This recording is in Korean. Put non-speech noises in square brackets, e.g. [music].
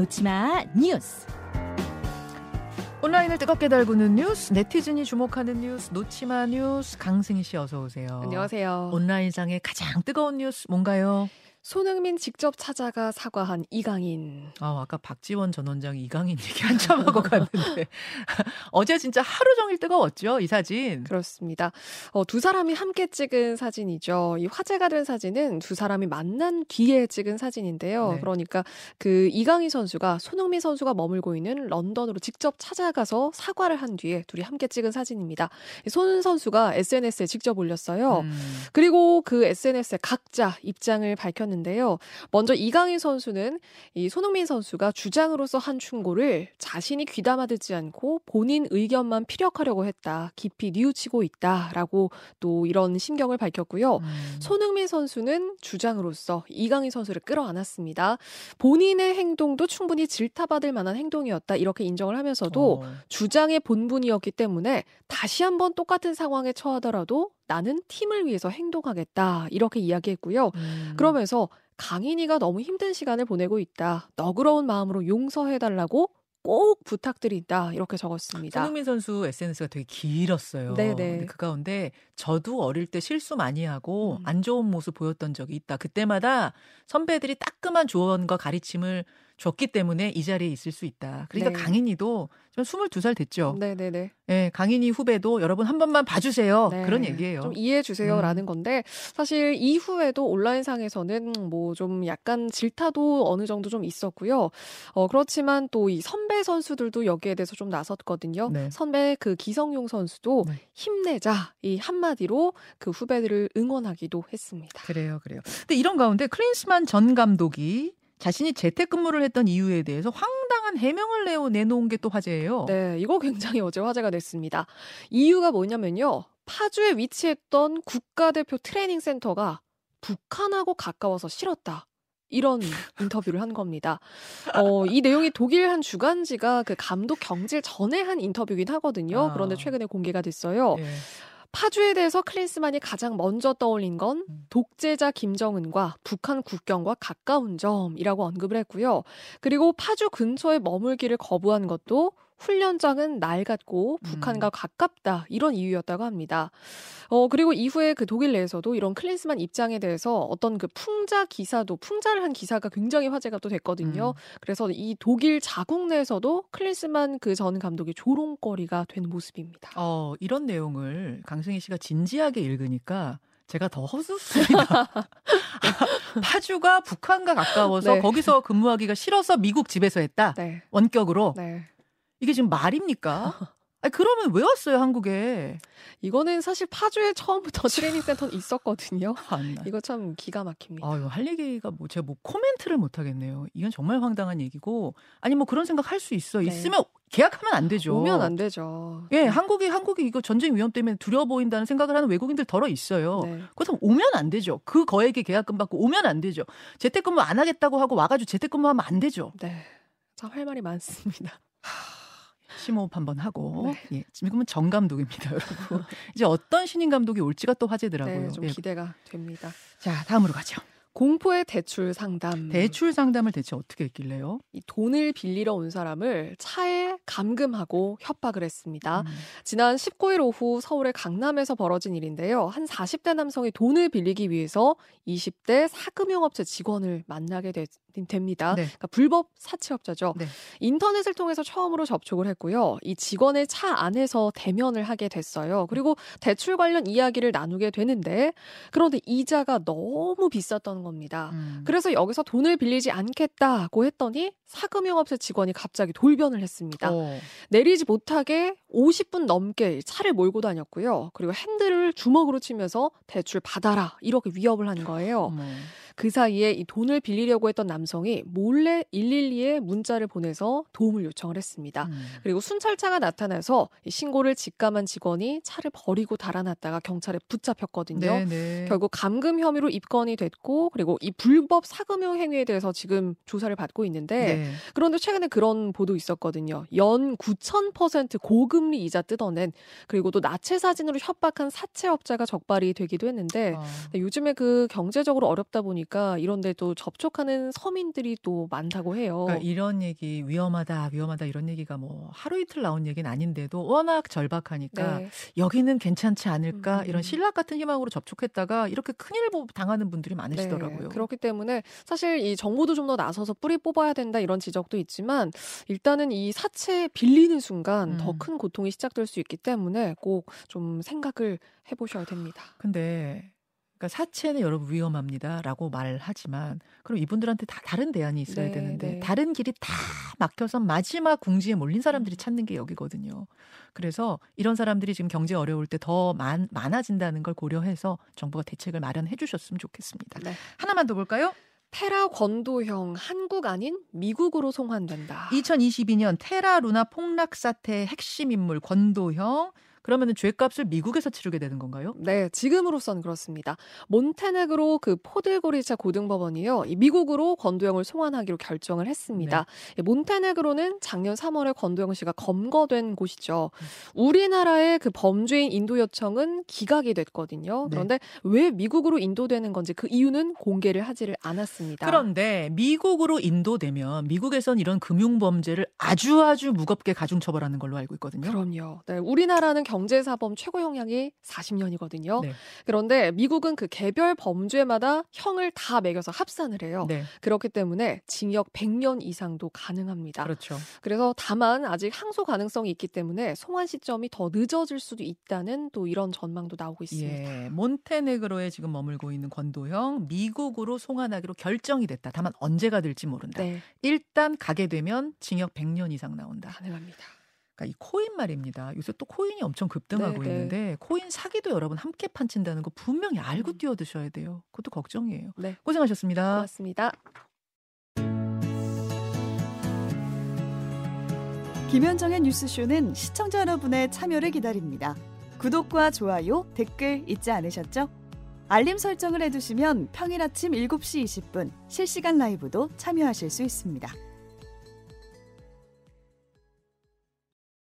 놓치마 뉴스. 온라인을 뜨겁게 달구는 뉴스, 네티즌이 주목하는 뉴스, 놓치마 뉴스, 강승희 씨 어서 오세요. 안녕하세요. 온라인상의 가장 뜨거운 뉴스 뭔가요? 손흥민 직접 찾아가 사과한 이강인. 아, 아까 박지원 전 원장이 이강인 얘기 한참 하고 갔는데 [laughs] 어제 진짜 하루 종일 뜨거웠죠, 이 사진. 그렇습니다. 어, 두 사람이 함께 찍은 사진이죠. 이 화제가 된 사진은 두 사람이 만난 뒤에 찍은 사진인데요. 네. 그러니까 그 이강인 선수가 손흥민 선수가 머물고 있는 런던으로 직접 찾아가서 사과를 한 뒤에 둘이 함께 찍은 사진입니다. 손 선수가 SNS에 직접 올렸어요. 음, 그리고 그 SNS에 각자 입장을 밝혔는데 요. 먼저 이강인 선수는 이 손흥민 선수가 주장으로서 한 충고를 자신이 귀담아 듣지 않고 본인 의견만 피력하려고 했다. 깊이 뉘우치고 있다라고 또 이런 심경을 밝혔고요. 음. 손흥민 선수는 주장으로서 이강인 선수를 끌어안았습니다. 본인의 행동도 충분히 질타받을 만한 행동이었다. 이렇게 인정을 하면서도 어, 주장의 본분이었기 때문에 다시 한번 똑같은 상황에 처하더라도 나는 팀을 위해서 행동하겠다. 이렇게 이야기했고요. 음. 그러면서 강인이가 너무 힘든 시간을 보내고 있다. 너그러운 마음으로 용서해달라고 꼭 부탁드린다. 이렇게 적었습니다. 손흥민 선수 SNS가 되게 길었어요. 네네. 근데 그 가운데 저도 어릴 때 실수 많이 하고 음. 안 좋은 모습 보였던 적이 있다. 그때마다 선배들이 따끔한 조언과 가르침을 줬기 때문에 이 자리에 있을 수 있다. 그러니까 네. 강인이도 좀 22살 됐죠. 네네네. 예, 강인이 후배도 여러분 한 번만 봐주세요. 네. 그런 얘기예요. 좀 이해해 주세요라는 건데 사실 이후에도 온라인상에서는 뭐 좀 약간 질타도 어느 정도 좀 있었고요. 어 그렇지만 또 이 선배 선수들도 여기에 대해서 좀 나섰거든요. 네. 선배 그 기성용 선수도 네. 힘내자 이 한마디로 그 후배들을 응원하기도 했습니다. 그래요, 그래요. 근데 이런 가운데 클린스만 전 감독이 자신이 재택근무를 했던 이유에 대해서 황당한 해명을 내어 내놓은 게 또 화제예요. 네, 이거 굉장히 어제 화제가 됐습니다. 이유가 뭐냐면요. 파주에 위치했던 국가대표 트레이닝 센터가 북한하고 가까워서 싫었다. 이런 [laughs] 인터뷰를 한 겁니다. 어, 이 내용이 독일 한 주간지가 그 감독 경질 전에 한 인터뷰긴 하거든요. 아. 그런데 최근에 공개가 됐어요. 예. 파주에 대해서 클린스만이 가장 먼저 떠올린 건 음. 독재자 김정은과 북한 국경과 가까운 점이라고 언급을 했고요. 그리고 파주 근처에 머물기를 거부한 것도 훈련장은 낡았고 북한과 음. 가깝다 이런 이유였다고 합니다. 어 그리고 이후에 그 독일 내에서도 이런 클린스만 입장에 대해서 어떤 그 풍자 기사도 풍자를 한 기사가 굉장히 화제가 또 됐거든요. 음. 그래서 이 독일 자국 내에서도 클린스만 그 전 감독이 조롱거리가 된 모습입니다. 어, 이런 내용을 강승희 씨가 진지하게 읽으니까 제가 더 허sus습니다. [laughs] 파주가 북한과 가까워서 네. 거기서 근무하기가 싫어서 미국 집에서 했다. 네. 원격으로. 네. 이게 지금 말입니까? [laughs] 아니, 그러면 왜 왔어요, 한국에? 이거는 사실 파주에 처음부터 트레이닝 센터는 있었거든요. 안 [laughs] 나. 이거 참 기가 막힙니다. 아유, 할 얘기가 뭐, 제가 뭐 코멘트를 못 하겠네요. 이건 정말 황당한 얘기고. 아니, 뭐 그런 생각 할 수 있어. 네. 있으면 계약하면 안 되죠. 오면 안 되죠. 예, 한국이, 한국이 이거 전쟁 위험 때문에 두려워 보인다는 생각을 하는 외국인들 덜어 있어요. 네. 그렇다면 오면 안 되죠. 그 거액의 계약금 받고 오면 안 되죠. 재택근무 안 하겠다고 하고 와가지고 재택근무하면 안 되죠. 네. 참 할 말이 많습니다. 심호흡 한번 하고. 네. 예, 지금은 정 감독입니다, [laughs] 여러분. 이제 어떤 신인 감독이 올지가 또 화제더라고요. 네, 좀 예. 기대가 됩니다. 자, 다음으로 가죠. 공포의 대출 상담. 대출 상담을 대체 어떻게 했길래요? 이 돈을 빌리러 온 사람을 차에 감금하고 협박을 했습니다. 음. 지난 19일 오후 서울의 강남에서 벌어진 일인데요. 한 40대 남성이 돈을 빌리기 위해서 20대 사금융업체 직원을 만나게 되, 됩니다. 네. 그러니까 불법 사채업자죠. 네. 인터넷을 통해서 처음으로 접촉을 했고요. 이 직원의 차 안에서 대면을 하게 됐어요. 그리고 대출 관련 이야기를 나누게 되는데 그런데 이자가 너무 비쌌던 겁니다. 음. 그래서 여기서 돈을 빌리지 않겠다고 했더니 사금융업체 직원이 갑자기 돌변을 했습니다. 어. 내리지 못하게 50분 넘게 차를 몰고 다녔고요. 그리고 핸들을 주먹으로 치면서 대출 받아라 이렇게 위협을 한 거예요. 어머. 그 사이에 이 돈을 빌리려고 했던 남성이 몰래 112에 문자를 보내서 도움을 요청을 했습니다. 음. 그리고 순찰차가 나타나서 이 신고를 직감한 직원이 차를 버리고 달아났다가 경찰에 붙잡혔거든요. 네, 네. 결국 감금 혐의로 입건이 됐고 그리고 이 불법 사금융 행위에 대해서 지금 조사를 받고 있는데 네. 그런데 최근에 그런 보도 있었거든요. 연 9,000% 고금리 이자 뜯어낸 그리고 또 나체 사진으로 협박한 사채업자가 적발이 되기도 했는데 어. 요즘에 그 경제적으로 어렵다 보니까 보니까 이런데 또 접촉하는 서민들이 또 많다고 해요. 그러니까 이런 얘기 위험하다, 위험하다 이런 얘기가 뭐 하루 이틀 나온 얘기는 아닌데도 워낙 절박하니까 네. 여기는 괜찮지 않을까 음. 이런 신락 같은 희망으로 접촉했다가 이렇게 큰일 보- 당하는 분들이 네, 많으시더라고요. 그렇기 때문에 사실 이 정부도 좀 더 나서서 뿌리 뽑아야 된다 이런 지적도 있지만 일단은 이 사채 빌리는 순간 더 음. 큰 고통이 시작될 수 있기 때문에 꼭 좀 생각을 해보셔야 됩니다. 근데 그러니까 사채는 여러분 위험합니다라고 말하지만 그럼 이분들한테 다 다른 대안이 있어야 네, 되는데 네. 다른 길이 다 막혀서 마지막 궁지에 몰린 사람들이 음. 찾는 게 여기거든요. 그래서 이런 사람들이 지금 경제 어려울 때 더 많아진다는 걸 고려해서 정부가 대책을 마련해 주셨으면 좋겠습니다. 네. 하나만 더 볼까요? 테라 권도형 한국 아닌 미국으로 송환된다. 2022년 테라 루나 폭락 사태의 핵심 인물 권도형 그러면은 죄값을 미국에서 치르게 되는 건가요? 네, 지금으로선 그렇습니다. 몬테네그로 그 포드고리차 고등법원이요, 이 미국으로 권도영을 송환하기로 결정을 했습니다. 네. 이 몬테네그로는 작년 3월에 권도영 씨가 검거된 곳이죠. 음. 우리나라의 그 범죄인 인도 요청은 기각이 됐거든요. 네. 그런데 왜 미국으로 인도되는 건지 그 이유는 공개를 하지를 않았습니다. 그런데 미국으로 인도되면 미국에선 이런 금융 범죄를 아주 아주 무겁게 가중 처벌하는 걸로 알고 있거든요. 그럼요. 네, 우리나라는 경제사범 최고 형량이 40년이거든요. 네. 그런데 미국은 그 개별 범죄마다 형을 다 매겨서 합산을 해요. 네, 그렇기 때문에 징역 100년 이상도 가능합니다. 그렇죠. 그래서 다만 아직 항소 가능성이 있기 때문에 송환 시점이 더 늦어질 수도 있다는 또 이런 전망도 나오고 있습니다. 예, 몬테네그로에 지금 머물고 있는 권도형 미국으로 송환하기로 결정이 됐다. 다만 언제가 될지 모른다. 네, 일단 가게 되면 징역 100년 이상 나온다. 가능합니다. 그러니까 이 코인 말입니다. 요새 또 코인이 엄청 급등하고 네, 네. 있는데 코인 사기도 여러분 함께 판친다는 거 분명히 알고 음. 뛰어드셔야 돼요. 그것도 걱정이에요. 네, 고생하셨습니다. 고맙습니다. 김현정의 뉴스쇼는 시청자 여러분의 참여를 기다립니다. 구독과 좋아요, 댓글 잊지 않으셨죠? 알림 설정을 해두시면 평일 아침 7시 20분 실시간 라이브도 참여하실 수 있습니다.